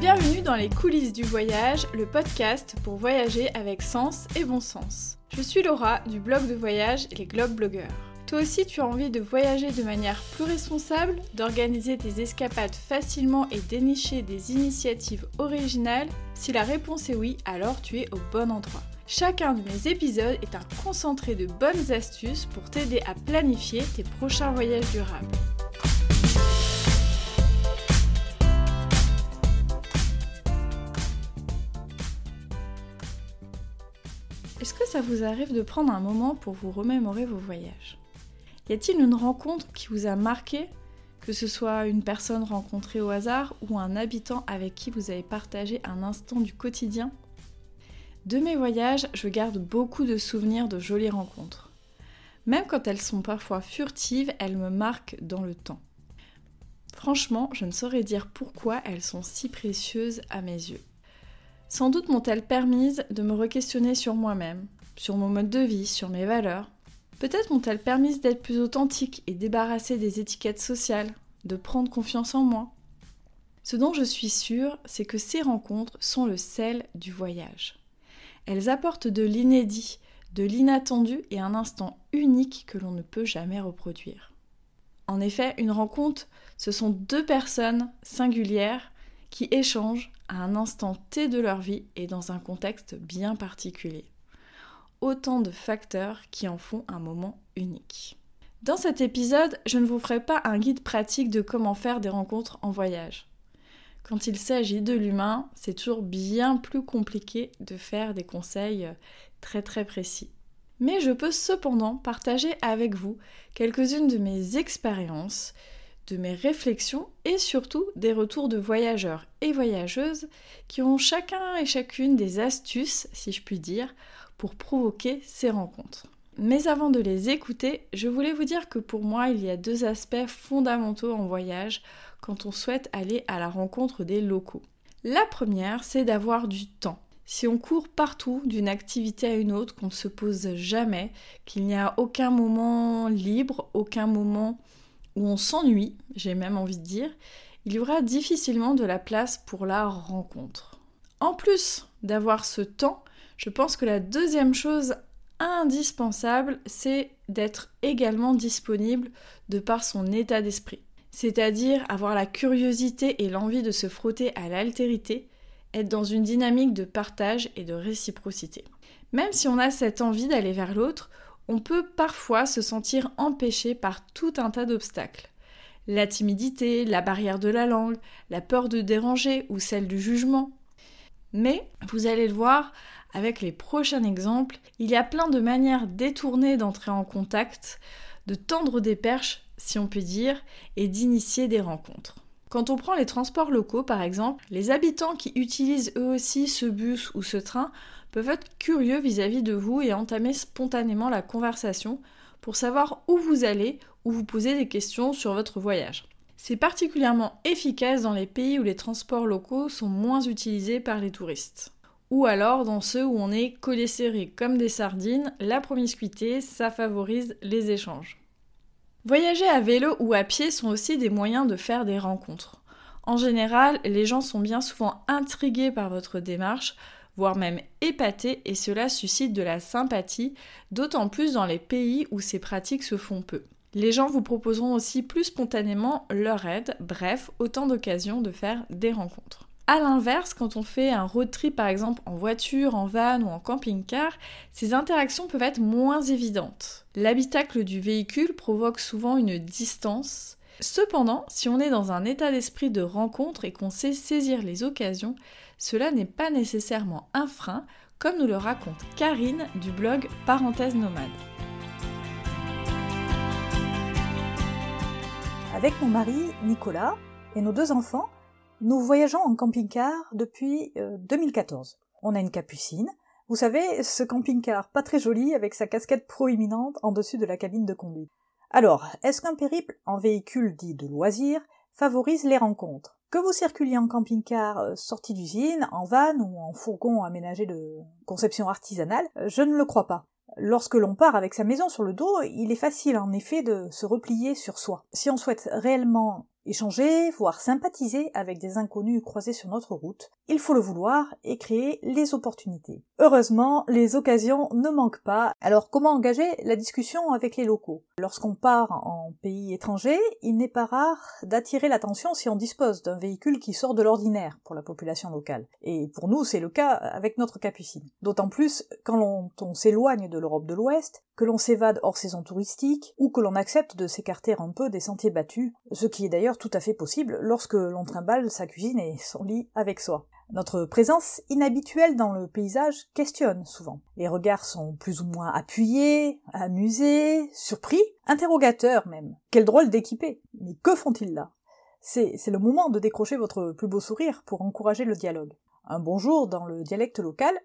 Bienvenue dans les coulisses du voyage, le podcast pour voyager avec sens et bon sens. Je suis Laura du blog de voyage Les Globe Blogueurs. Toi aussi tu as envie de voyager de manière plus responsable, d'organiser tes escapades facilement et dénicher des initiatives originales? Si la réponse est oui, alors tu es au bon endroit. Chacun de mes épisodes est un concentré de bonnes astuces pour t'aider à planifier tes prochains voyages durables. Est-ce que ça vous arrive de prendre un moment pour vous remémorer vos voyages? Y a-t-il une rencontre qui vous a marqué, que ce soit une personne rencontrée au hasard ou un habitant avec qui vous avez partagé un instant du quotidien? De mes voyages, je garde beaucoup de souvenirs de jolies rencontres. Même quand elles sont parfois furtives, elles me marquent dans le temps. Franchement, je ne saurais dire pourquoi elles sont si précieuses à mes yeux. Sans doute m'ont-elles permises de me re-questionner sur moi-même, sur mon mode de vie, sur mes valeurs. Peut-être m'ont-elles permises d'être plus authentique et débarrassée des étiquettes sociales, de prendre confiance en moi. Ce dont je suis sûre, c'est que ces rencontres sont le sel du voyage. Elles apportent de l'inédit, de l'inattendu et un instant unique que l'on ne peut jamais reproduire. En effet, une rencontre, ce sont deux personnes singulières qui échangent à un instant T de leur vie et dans un contexte bien particulier. Autant de facteurs qui en font un moment unique. Dans cet épisode, je ne vous ferai pas un guide pratique de comment faire des rencontres en voyage. Quand il s'agit de l'humain, c'est toujours bien plus compliqué de faire des conseils euh, très très précis. Mais je peux cependant partager avec vous quelques-unes de mes expériences, de mes réflexions et surtout des retours de voyageurs et voyageuses qui ont chacun et chacune des astuces, si je puis dire, pour provoquer ces rencontres. Mais avant de les écouter, je voulais vous dire que pour moi, il y a deux aspects fondamentaux en voyage quand on souhaite aller à la rencontre des locaux. La première, c'est d'avoir du temps. Si on court partout d'une activité à une autre, qu'on ne se pose jamais, qu'il n'y a aucun moment libre, aucun moment où on s'ennuie, j'ai même envie de dire, il y aura difficilement de la place pour la rencontre. En plus d'avoir ce temps, je pense que la deuxième chose indispensable, c'est d'être également disponible de par son état d'esprit c'est-à-dire avoir la curiosité et l'envie de se frotter à l'altérité, être dans une dynamique de partage et de réciprocité. Même si on a cette envie d'aller vers l'autre, on peut parfois se sentir empêché par tout un tas d'obstacles. La timidité, la barrière de la langue, la peur de déranger ou celle du jugement. Mais, vous allez le voir, avec les prochains exemples, il y a plein de manières détournées d'entrer en contact, de tendre des perches si on peut dire, et d'initier des rencontres. Quand on prend les transports locaux, par exemple, les habitants qui utilisent eux aussi ce bus ou ce train peuvent être curieux vis-à-vis de vous et entamer spontanément la conversation pour savoir où vous allez ou vous poser des questions sur votre voyage. C'est particulièrement efficace dans les pays où les transports locaux sont moins utilisés par les touristes. Ou alors dans ceux où on est collé comme des sardines, la promiscuité, ça favorise les échanges. Voyager à vélo ou à pied sont aussi des moyens de faire des rencontres. En général, les gens sont bien souvent intrigués par votre démarche, même épatés, et cela suscite de la sympathie, d'autant plus dans les pays où ces pratiques se font peu. Les gens vous proposeront aussi plus spontanément leur aide, bref, autant d'occasions de faire des rencontres. A l'inverse, quand on fait un road trip par exemple en voiture, en van ou en camping-car, ces interactions peuvent être moins évidentes. L'habitacle du véhicule provoque souvent une distance. Cependant, si on est dans un état d'esprit de rencontre et qu'on sait saisir les occasions, cela n'est pas nécessairement un frein, comme nous le raconte Karine du blog Parenthèse Nomade. Avec mon mari Nicolas et nos deux enfants, nous voyageons en camping-car depuis 2014. Euh, On a une capucine. Vous savez, ce camping-car pas très joli avec sa casquette proéminente en dessus de la cabine de conduite. Alors, est-ce qu'un périple en véhicule dit de loisir favorise les rencontres? Que vous circuliez en camping-car euh, sorti d'usine, en van ou en fourgon aménagé de conception artisanale, euh, je ne le crois pas. Lorsque l'on part avec sa maison sur le dos, il est facile en effet de se replier sur soi. Si on souhaite réellement échanger, voire sympathiser avec des inconnus croisés sur notre route. Il faut le vouloir et créer les opportunités. Heureusement, les occasions ne manquent pas. Alors comment engager la discussion avec les locaux? Lorsqu'on part en pays étranger, il n'est pas rare d'attirer l'attention si on dispose d'un véhicule qui sort de l'ordinaire pour la population locale. Et pour nous, c'est le cas avec notre capucine. D'autant plus quand on s'éloigne de l'Europe de l'Ouest, que l'on s'évade hors saison touristique, ou que l'on accepte de s'écarter un peu des sentiers battus, ce qui est d'ailleurs tout à fait possible lorsque l'on trimballe sa cuisine et son lit avec soi. Notre présence inhabituelle dans le paysage questionne souvent. Les regards sont plus ou moins appuyés, amusés, surpris, interrogateurs même. Quel drôle d'équipé. Mais que font-ils là? C'est, c'est le moment de décrocher votre plus beau sourire pour encourager le dialogue. Un bonjour dans le dialecte local,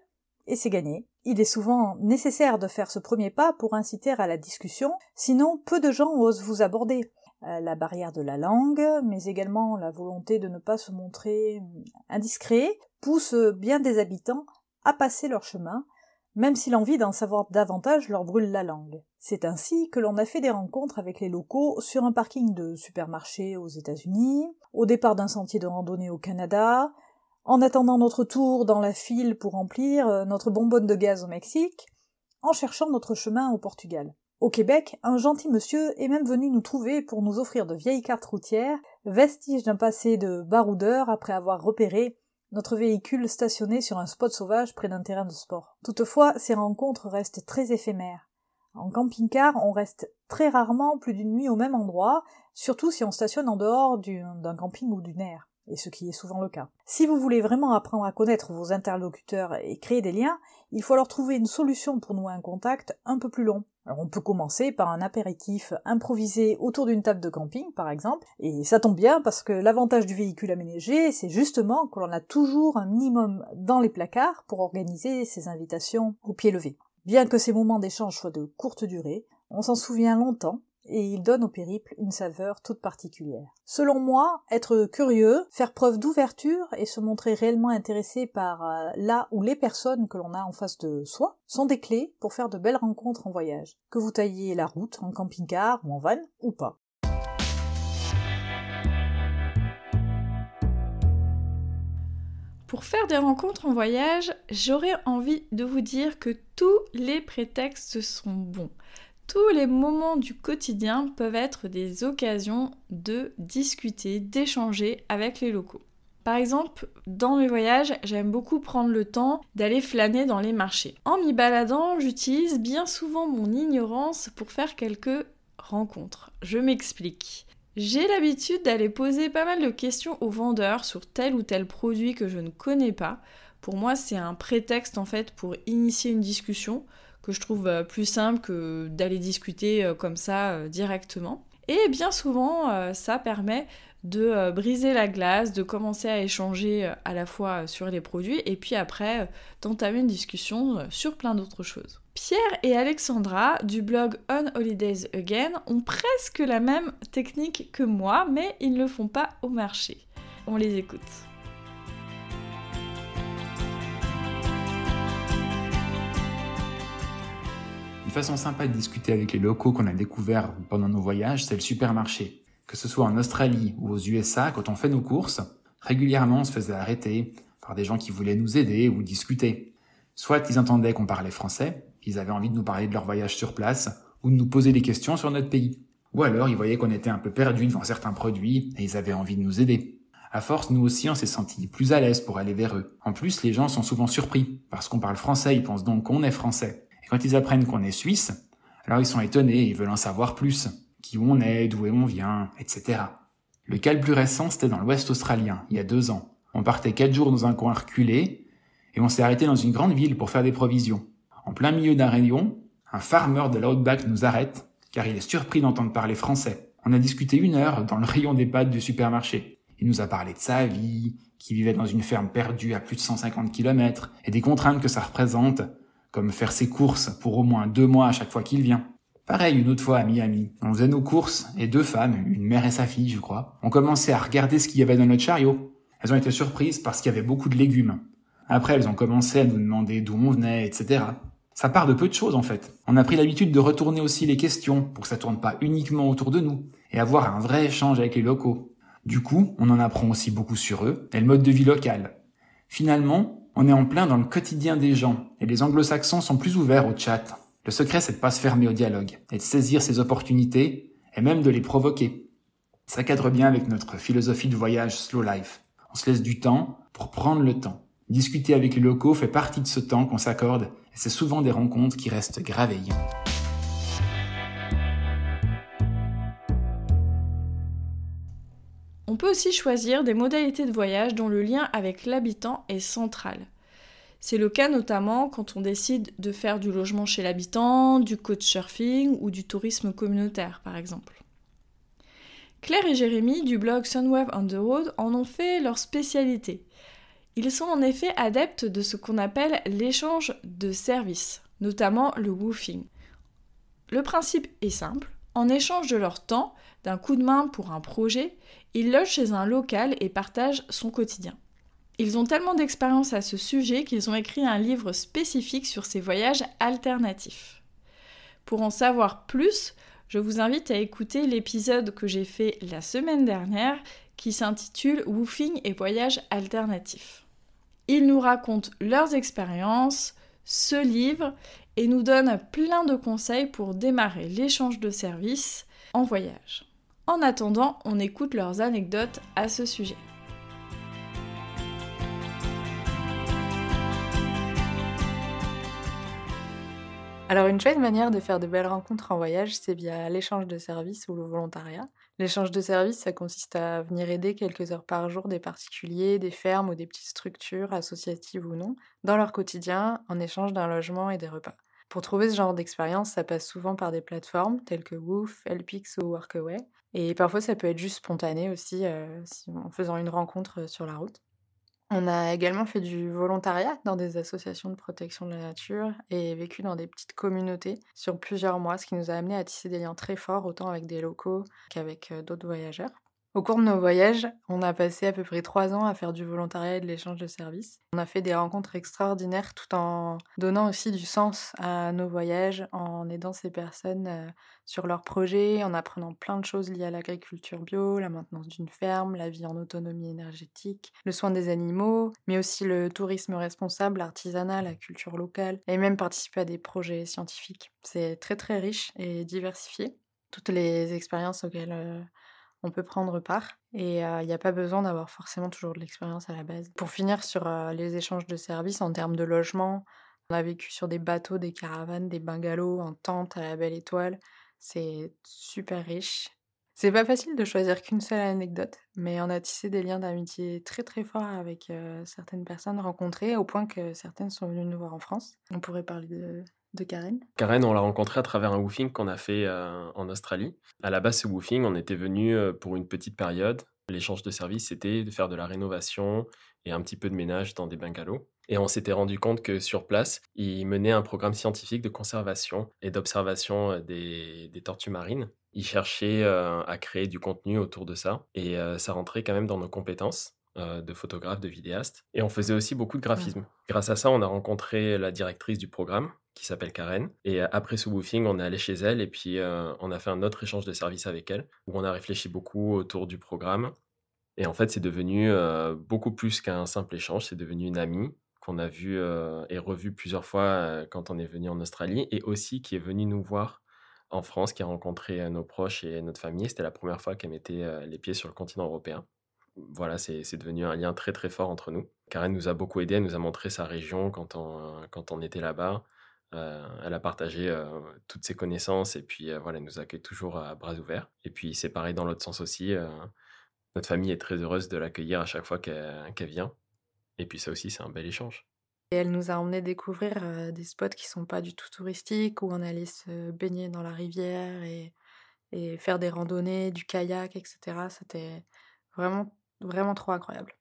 et c'est gagné. Il est souvent nécessaire de faire ce premier pas pour inciter à la discussion, sinon peu de gens osent vous aborder. Euh, la barrière de la langue, mais également la volonté de ne pas se montrer indiscret, pousse bien des habitants à passer leur chemin, même si l'envie d'en savoir davantage leur brûle la langue. C'est ainsi que l'on a fait des rencontres avec les locaux sur un parking de supermarché aux États-Unis, au départ d'un sentier de randonnée au Canada, en attendant notre tour dans la file pour remplir euh, notre bonbonne de gaz au Mexique, en cherchant notre chemin au Portugal. Au Québec, un gentil monsieur est même venu nous trouver pour nous offrir de vieilles cartes routières, vestiges d'un passé de baroudeur après avoir repéré notre véhicule stationné sur un spot sauvage près d'un terrain de sport. Toutefois, ces rencontres restent très éphémères. En camping-car, on reste très rarement plus d'une nuit au même endroit, surtout si on stationne en dehors d'un camping ou d'une aire et ce qui est souvent le cas. Si vous voulez vraiment apprendre à connaître vos interlocuteurs et créer des liens, il faut alors trouver une solution pour nouer un contact un peu plus long. Alors on peut commencer par un apéritif improvisé autour d'une table de camping, par exemple, et ça tombe bien parce que l'avantage du véhicule aménagé, c'est justement que l'on a toujours un minimum dans les placards pour organiser ces invitations au pied levé. Bien que ces moments d'échange soient de courte durée, on s'en souvient longtemps et il donne au périple une saveur toute particulière. Selon moi, être curieux, faire preuve d'ouverture et se montrer réellement intéressé par euh, là ou les personnes que l'on a en face de soi sont des clés pour faire de belles rencontres en voyage, que vous tailliez la route en camping-car ou en van ou pas. Pour faire des rencontres en voyage, j'aurais envie de vous dire que tous les prétextes sont bons. Tous les moments du quotidien peuvent être des occasions de discuter, d'échanger avec les locaux. Par exemple, dans mes voyages, j'aime beaucoup prendre le temps d'aller flâner dans les marchés. En m'y baladant, j'utilise bien souvent mon ignorance pour faire quelques rencontres. Je m'explique. J'ai l'habitude d'aller poser pas mal de questions aux vendeurs sur tel ou tel produit que je ne connais pas. Pour moi, c'est un prétexte en fait pour initier une discussion que je trouve euh, plus simple que d'aller discuter euh, comme ça euh, directement. Et bien souvent, ça permet de briser la glace, de commencer à échanger à la fois sur les produits et puis après d'entamer une discussion sur plein d'autres choses. Pierre et Alexandra du blog On Holidays Again ont presque la même technique que moi, mais ils ne le font pas au marché. On les écoute. Façon sympa de discuter avec les locaux qu'on a découverts pendant nos voyages, c'est le supermarché. Que ce soit en Australie ou aux USA, quand on fait nos courses, régulièrement on se faisait arrêter par des gens qui voulaient nous aider ou discuter. Soit ils entendaient qu'on parlait français, ils avaient envie de nous parler de leur voyage sur place, ou de nous poser des questions sur notre pays. Ou alors ils voyaient qu'on était un peu perdu devant certains produits et ils avaient envie de nous aider. À force, nous aussi, on s'est sentis plus à l'aise pour aller vers eux. En plus, les gens sont souvent surpris. Parce qu'on parle français, ils pensent donc qu'on est français. Et quand ils apprennent qu'on est suisse, alors ils sont étonnés ils veulent en savoir plus. Qui on est, d'où on vient, etc. Le cas le plus récent, c'était dans l'ouest australien, il y a deux ans. On partait quatre jours dans un coin reculé, et on s'est arrêté dans une grande ville pour faire des provisions. En plein milieu d'un rayon, un farmer de l'outback nous arrête, car il est surpris d'entendre parler français. On a discuté une heure dans le rayon des pâtes du supermarché. Il nous a parlé de sa vie, qui vivait dans une ferme perdue à plus de 150 km, et des contraintes que ça représente, comme faire ses courses pour au moins deux mois à chaque fois qu'il vient. Pareil une autre fois à Miami. On faisait nos courses et deux femmes, une mère et sa fille je crois, ont commencé à regarder ce qu'il y avait dans notre chariot. Elles ont été surprises parce qu'il y avait beaucoup de légumes. Après elles ont commencé à nous demander d'où on venait, etc. Ça part de peu de choses en fait. On a pris l'habitude de retourner aussi les questions pour que ça tourne pas uniquement autour de nous et avoir un vrai échange avec les locaux. Du coup, on en apprend aussi beaucoup sur eux et le mode de vie local. Finalement, on est en plein dans le quotidien des gens et les anglo-saxons sont plus ouverts au chat. Le secret, c'est de pas se fermer au dialogue et de saisir ses opportunités et même de les provoquer. Ça cadre bien avec notre philosophie de voyage slow life. On se laisse du temps pour prendre le temps. Discuter avec les locaux fait partie de ce temps qu'on s'accorde et c'est souvent des rencontres qui restent gravées. On peut aussi choisir des modalités de voyage dont le lien avec l'habitant est central. C'est le cas notamment quand on décide de faire du logement chez l'habitant, du couchsurfing ou du tourisme communautaire par exemple. Claire et Jérémy du blog Sunwave on the Road en ont fait leur spécialité. Ils sont en effet adeptes de ce qu'on appelle l'échange de services, notamment le woofing. Le principe est simple, en échange de leur temps, d'un coup de main pour un projet, ils logent chez un local et partagent son quotidien. Ils ont tellement d'expérience à ce sujet qu'ils ont écrit un livre spécifique sur ces voyages alternatifs. Pour en savoir plus, je vous invite à écouter l'épisode que j'ai fait la semaine dernière qui s'intitule Woofing et voyages alternatifs. Ils nous racontent leurs expériences, ce livre et nous donnent plein de conseils pour démarrer l'échange de services en voyage. En attendant, on écoute leurs anecdotes à ce sujet. Alors une chouette manière de faire de belles rencontres en voyage, c'est via l'échange de services ou le volontariat. L'échange de services, ça consiste à venir aider quelques heures par jour des particuliers, des fermes ou des petites structures, associatives ou non, dans leur quotidien en échange d'un logement et des repas. Pour trouver ce genre d'expérience, ça passe souvent par des plateformes telles que Woof, Helpix ou Workaway. Et parfois, ça peut être juste spontané aussi, euh, en faisant une rencontre euh, sur la route. On a également fait du volontariat dans des associations de protection de la nature et vécu dans des petites communautés sur plusieurs mois, ce qui nous a amené à tisser des liens très forts, autant avec des locaux qu'avec euh, d'autres voyageurs. Au cours de nos voyages, on a passé à peu près trois ans à faire du volontariat et de l'échange de services. On a fait des rencontres extraordinaires tout en donnant aussi du sens à nos voyages, en aidant ces personnes euh, sur leurs projets, en apprenant plein de choses liées à l'agriculture bio, la maintenance d'une ferme, la vie en autonomie énergétique, le soin des animaux, mais aussi le tourisme responsable, l'artisanat, la culture locale, et même participer à des projets scientifiques. C'est très très riche et diversifié. Toutes les expériences auxquelles euh, on peut prendre part et il n'y a pas besoin d'avoir forcément toujours de l'expérience à la base. Pour finir sur les échanges de services en termes de logement, on a vécu sur des bateaux, des caravanes, des bungalows, en tente à la belle étoile. C'est super riche. C'est pas facile de choisir qu'une seule anecdote, mais on a tissé des liens d'amitié très très forts avec certaines personnes rencontrées, au point que certaines sont venues nous voir en France. On pourrait parler de de Karen Karen, on l'a rencontrée à travers un woofing qu'on a fait euh, en Australie. À la base, ce woofing, on était venu euh, pour une petite période. L'échange de services, c'était de faire de la rénovation et un petit peu de ménage dans des bungalows. Et on s'était rendu compte que sur place, ils menaient un programme scientifique de conservation et d'observation euh, des, tortues marines. Ils cherchaient à créer du contenu autour de ça et ça rentrait quand même dans nos compétences de photographe, de vidéaste. Et on faisait aussi beaucoup de graphisme. Grâce à ça, on a rencontré la directrice du programme qui s'appelle Karen. Et euh, après ce woofing, on est allé chez elle et puis euh, on a fait un autre échange de services avec elle, où on a réfléchi beaucoup autour du programme. Et en fait, c'est devenu euh, beaucoup plus qu'un simple échange, c'est devenu une amie qu'on a vue et revue plusieurs fois quand on est venu en Australie, et aussi qui est venue nous voir en France, qui a rencontré nos proches et notre famille. C'était la première fois qu'elle mettait les pieds sur le continent européen. Voilà, c'est devenu un lien très très fort entre nous. Karen nous a beaucoup aidé, elle nous a montré sa région quand on, quand on était là-bas. Euh, elle a partagé euh, toutes ses connaissances et puis euh, voilà, elle nous accueille toujours à bras ouverts. Et puis c'est pareil dans l'autre sens aussi. notre famille est très heureuse de l'accueillir à chaque fois qu'elle vient. Et puis ça aussi, c'est un bel échange. Et elle nous a emmené découvrir des spots qui sont pas du tout touristiques, où on allait se baigner dans la rivière et, et faire des randonnées, du kayak, etc. C'était vraiment, vraiment trop incroyable.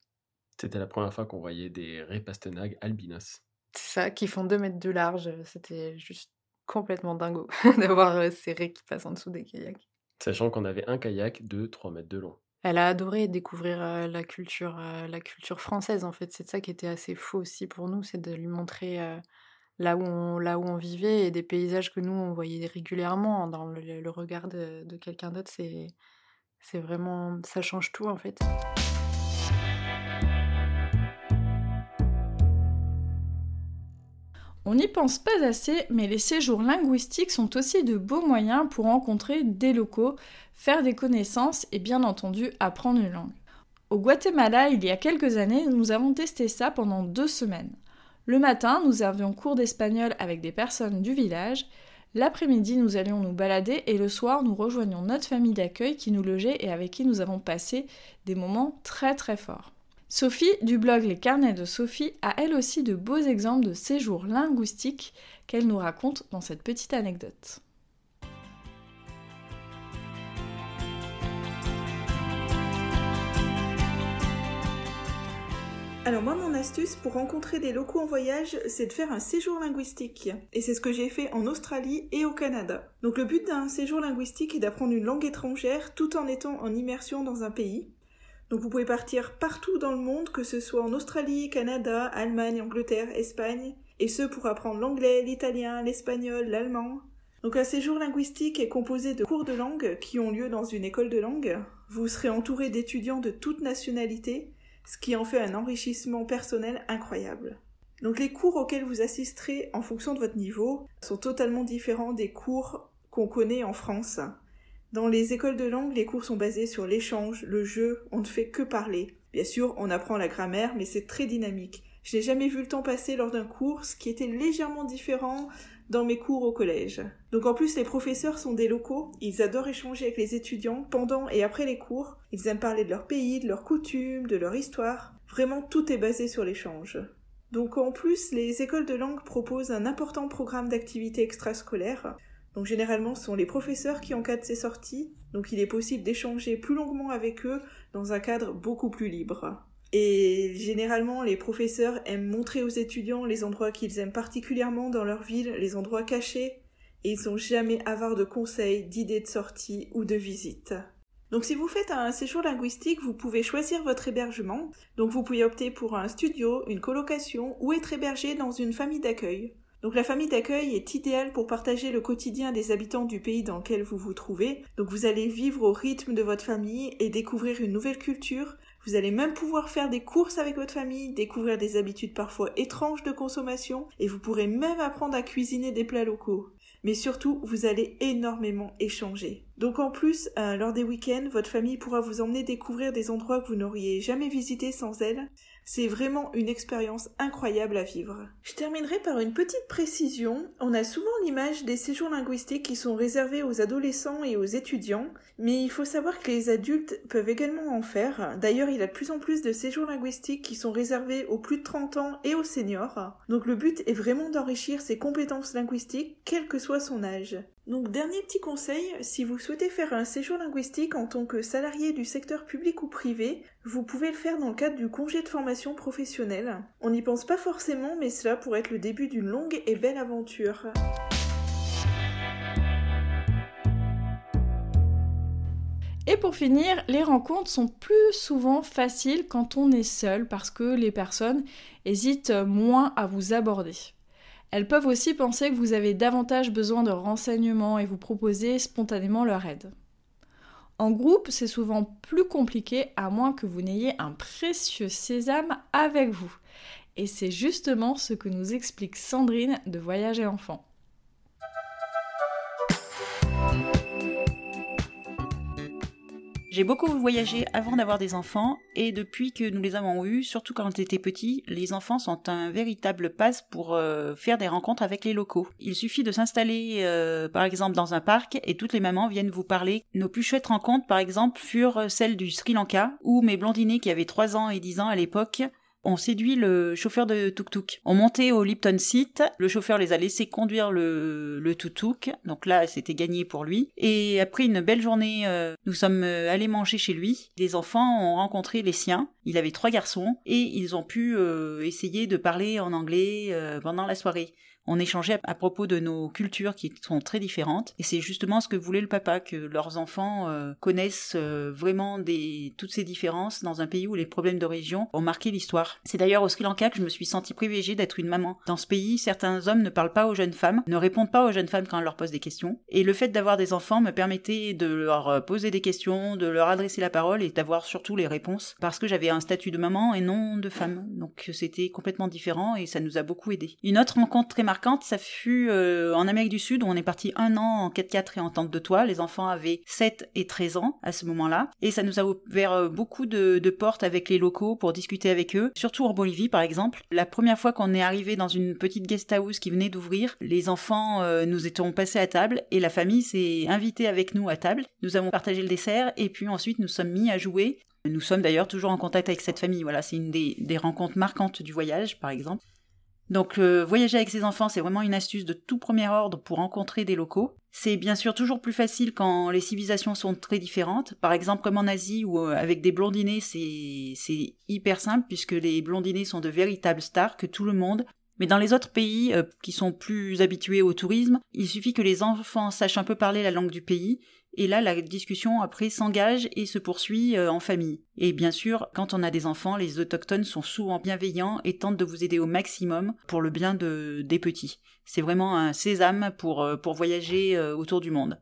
C'était la première fois qu'on voyait des raies pastenagues albinos. C'est ça, qui font 2 mètres de large. C'était juste complètement dingo d'avoir ces raies qui passent en dessous des kayaks. Sachant qu'on avait un kayak de 3 mètres de long. Elle a adoré découvrir la culture, la culture française en fait. C'est ça qui était assez fou aussi pour nous, c'est de lui montrer là où on, là où on vivait et des paysages que nous on voyait régulièrement dans le, regard de, quelqu'un d'autre. C'est C'est vraiment, ça change tout en fait. On n'y pense pas assez, mais les séjours linguistiques sont aussi de beaux moyens pour rencontrer des locaux, faire des connaissances et bien entendu apprendre une langue. Au Guatemala, il y a quelques années, nous avons testé ça pendant deux semaines. Le matin, nous avions cours d'espagnol avec des personnes du village. L'après-midi, nous allions nous balader et le soir, nous rejoignions notre famille d'accueil qui nous logeait et avec qui nous avons passé des moments très très forts. Sophie, du blog Les Carnets de Sophie, a elle aussi de beaux exemples de séjours linguistiques qu'elle nous raconte dans cette petite anecdote. Alors moi, mon astuce pour rencontrer des locaux en voyage, c'est de faire un séjour linguistique. Et c'est ce que j'ai fait en Australie et au Canada. Donc le but d'un séjour linguistique est d'apprendre une langue étrangère tout en étant en immersion dans un pays. Donc vous pouvez partir partout dans le monde, que ce soit en Australie, Canada, Allemagne, Angleterre, Espagne, et ce pour apprendre l'anglais, l'italien, l'espagnol, l'allemand. Donc un séjour linguistique est composé de cours de langue qui ont lieu dans une école de langue. Vous serez entouré d'étudiants de toutes nationalités ce qui en fait un enrichissement personnel incroyable. Donc les cours auxquels vous assisterez en fonction de votre niveau sont totalement différents des cours qu'on connaît en France. Dans les écoles de langue, les cours sont basés sur l'échange, le jeu, on ne fait que parler. Bien sûr, on apprend la grammaire, mais c'est très dynamique. Je n'ai jamais vu le temps passer lors d'un cours, ce qui était légèrement différent dans mes cours au collège. Donc en plus les professeurs sont des locaux, ils adorent échanger avec les étudiants pendant et après les cours, ils aiment parler de leur pays, de leurs coutumes, de leur histoire. Vraiment tout est basé sur l'échange. Donc en plus les écoles de langue proposent un important programme d'activités extrascolaires. Donc généralement ce sont les professeurs qui encadrent ces sorties, donc il est possible d'échanger plus longuement avec eux dans un cadre beaucoup plus libre. Et généralement, les professeurs aiment montrer aux étudiants les endroits qu'ils aiment particulièrement dans leur ville, les endroits cachés, et ils sont jamais avares de conseils, d'idées de sortie ou de visite. Donc si vous faites un séjour linguistique, vous pouvez choisir votre hébergement. Donc vous pouvez opter pour un studio, une colocation ou être hébergé dans une famille d'accueil. Donc la famille d'accueil est idéale pour partager le quotidien des habitants du pays dans lequel vous vous trouvez. Donc vous allez vivre au rythme de votre famille et découvrir une nouvelle culture, vous allez même pouvoir faire des courses avec votre famille, découvrir des habitudes parfois étranges de consommation, et vous pourrez même apprendre à cuisiner des plats locaux. Mais surtout, vous allez énormément échanger. Donc en plus, euh, lors des week-ends, votre famille pourra vous emmener découvrir des endroits que vous n'auriez jamais visités sans elle, c'est vraiment une expérience incroyable à vivre. Je terminerai par une petite précision. On a souvent l'image des séjours linguistiques qui sont réservés aux adolescents et aux étudiants, mais il faut savoir que les adultes peuvent également en faire. D'ailleurs, il y a de plus en plus de séjours linguistiques qui sont réservés aux plus de 30 ans et aux seniors. Donc le but est vraiment d'enrichir ses compétences linguistiques, quel que soit son âge. Donc dernier petit conseil, si vous souhaitez faire un séjour linguistique en tant que salarié du secteur public ou privé, vous pouvez le faire dans le cadre du congé de formation professionnelle. On n'y pense pas forcément, mais cela pourrait être le début d'une longue et belle aventure. Et pour finir, les rencontres sont plus souvent faciles quand on est seul parce que les personnes hésitent moins à vous aborder. Elles peuvent aussi penser que vous avez davantage besoin de renseignements et vous proposer spontanément leur aide. En groupe, c'est souvent plus compliqué à moins que vous n'ayez un précieux sésame avec vous. Et c'est justement ce que nous explique Sandrine de Voyage et J'ai beaucoup voyagé avant d'avoir des enfants et depuis que nous les avons eus, surtout quand ils étaient petits, les enfants sont un véritable passe pour euh, faire des rencontres avec les locaux. Il suffit de s'installer euh, par exemple dans un parc et toutes les mamans viennent vous parler. Nos plus chouettes rencontres par exemple furent celles du Sri Lanka où mes blondinés qui avaient 3 ans et 10 ans à l'époque on séduit le chauffeur de tuk-tuk. On montait au Lipton Seat, le chauffeur les a laissés conduire le, le tuk-tuk, donc là c'était gagné pour lui. Et après une belle journée, euh, nous sommes euh, allés manger chez lui. Les enfants ont rencontré les siens, il avait trois garçons, et ils ont pu euh, essayer de parler en anglais pendant la soirée on échangeait à propos de nos cultures qui sont très différentes et c'est justement ce que voulait le papa que leurs enfants connaissent vraiment toutes ces différences dans un pays où les problèmes de région ont marqué l'histoire. C'est d'ailleurs au Sri Lanka que je me suis sentie privilégiée d'être une maman. Dans ce pays, certains hommes ne parlent pas aux jeunes femmes, ne répondent pas aux jeunes femmes quand elles leur posent des questions. Et le fait d'avoir des enfants me permettait de leur poser des questions, de leur adresser la parole et d'avoir surtout les réponses parce que j'avais un statut de maman et non de femme. Donc c'était complètement différent et ça nous a beaucoup aidé. Une autre rencontre très marquante, ça fut euh, en Amérique du Sud où on est parti un an en 4x4 et en tente de toit. Les enfants avaient 7 et 13 ans à ce moment-là et ça nous a ouvert euh, beaucoup de portes avec les locaux pour discuter avec eux, surtout en Bolivie par exemple. La première fois qu'on est arrivé dans une petite guest house qui venait d'ouvrir, les enfants euh, nous étions passés à table et la famille s'est invitée avec nous à table. Nous avons partagé le dessert et puis ensuite nous sommes mis à jouer. Nous sommes d'ailleurs toujours en contact avec cette famille. Voilà, c'est une des, des, rencontres marquantes du voyage, par exemple. Donc, euh, voyager avec ses enfants, c'est vraiment une astuce de tout premier ordre pour rencontrer des locaux. C'est bien sûr toujours plus facile quand les civilisations sont très différentes. Par exemple, comme en Asie, où euh, avec des blondinés, c'est hyper simple, puisque les blondinés sont de véritables stars que tout le monde mais dans les autres pays euh, qui sont plus habitués au tourisme, il suffit que les enfants sachent un peu parler la langue du pays et là, la discussion après s'engage et se poursuit euh, en famille. Et bien sûr, quand on a des enfants, les autochtones sont souvent bienveillants et tentent de vous aider au maximum pour le bien de, des petits. C'est vraiment un sésame pour, euh, pour voyager euh, autour du monde.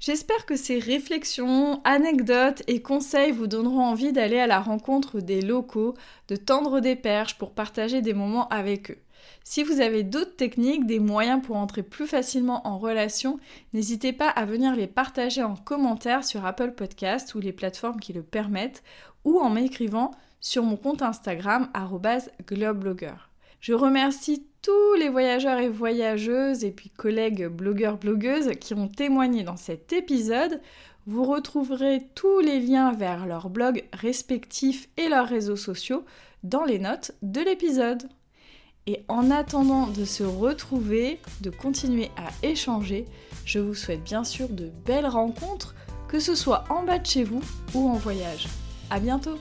J'espère que ces réflexions, anecdotes et conseils vous donneront envie d'aller à la rencontre des locaux, de tendre des perches pour partager des moments avec eux. Si vous avez d'autres techniques, des moyens pour entrer plus facilement en relation, n'hésitez pas à venir les partager en commentaire sur Apple Podcast ou les plateformes qui le permettent, ou en m'écrivant sur mon compte Instagram @globlogger. Je remercie tous les voyageurs et voyageuses et puis collègues blogueurs blogueuses qui ont témoigné dans cet épisode. Vous retrouverez tous les liens vers leurs blogs respectifs et leurs réseaux sociaux dans les notes de l'épisode. Et en attendant de se retrouver, de continuer à échanger, je vous souhaite bien sûr de belles rencontres, que ce soit en bas de chez vous ou en voyage. À bientôt!